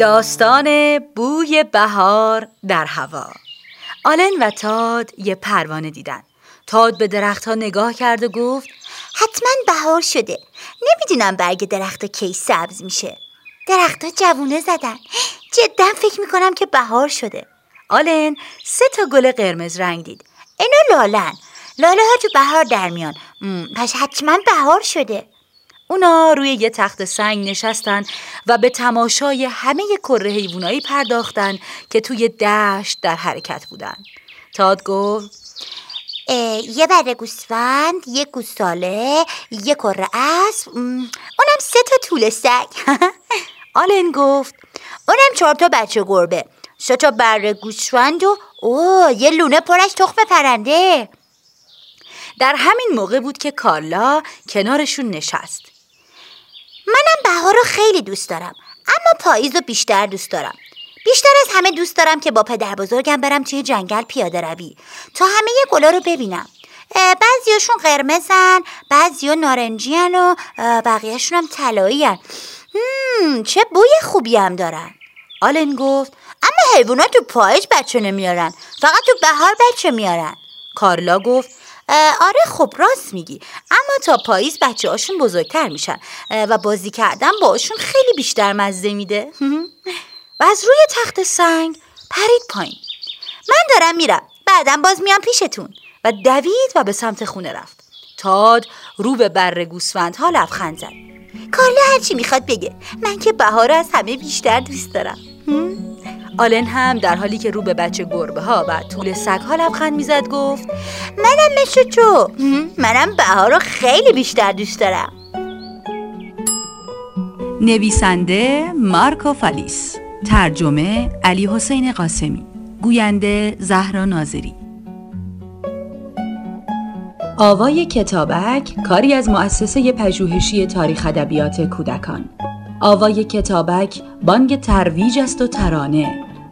داستان بوی بهار در هوا. آلن و تاد یه پروانه دیدن. تاد به درختها نگاه کرد و گفت حتما بهار شده. نمی‌دونم برگ درخت کی سبز میشه. درختها جوونه زدن. جدا فکر می‌کنم که بهار شده. آلن سه تا گل قرمز رنگ دید. اینا لالن. لاله ها تو بهار در میان. پس حتما بهار شده. اونا روی یه تخت سنگ نشستن و به تماشای همه کره حیوانایی پرداختن که توی دشت در حرکت بودن. تاد گفت یه بره گوسفند، یه گوساله، یه کره اسب، اونم سه تا طول سگ. آلن گفت اونم چهار تا بچه گربه، سه تا بره گوسفند و اوه یه لونه پرش تخم پرنده. در همین موقع بود که کارلا کنارشون نشست. منم بهار رو خیلی دوست دارم اما پاییز رو بیشتر دوست دارم. بیشتر از همه دوست دارم که با پدر بزرگم برم توی جنگل پیاده روی. تا همه گلا رو ببینم. بعضیاشون قرمزن بعضیا نارنجی و بقیهشون هم طلایی چه بوی خوبی هم دارن. آلن گفت اما حیوانات تو پاییز بچه نمیارن فقط تو بهار بچه میارن. کارلا گفت آره خب راست میگی. اما تا پاییز بچه هاشون بزرگتر میشن و بازی کردن باشون خیلی بیشتر مزه میده. و از روی تخت سنگ پرید پایین. من دارم میرم. بعدم باز میام پیشتون. و دوید و به سمت خونه رفت. تاد رو به بر ها لبخند زد. کارلا هرچی می‌خواد بگه. من که بهار از همه بیشتر دوست دارم. آلن هم در حالی که رو به بچه گربه ها و طول سگ ها لبخند می‌زد گفت منم مثل تو. منم بهار رو خیلی بیشتر دوست دارم. نویسنده مارکو فالیس ترجمه علی حسین قاسمی گوینده زهرا ناظری. آوای کتابک کاری از مؤسسه پژوهشی تاریخ ادبیات کودکان. آوای کتابک بانگ ترویج است و ترانه.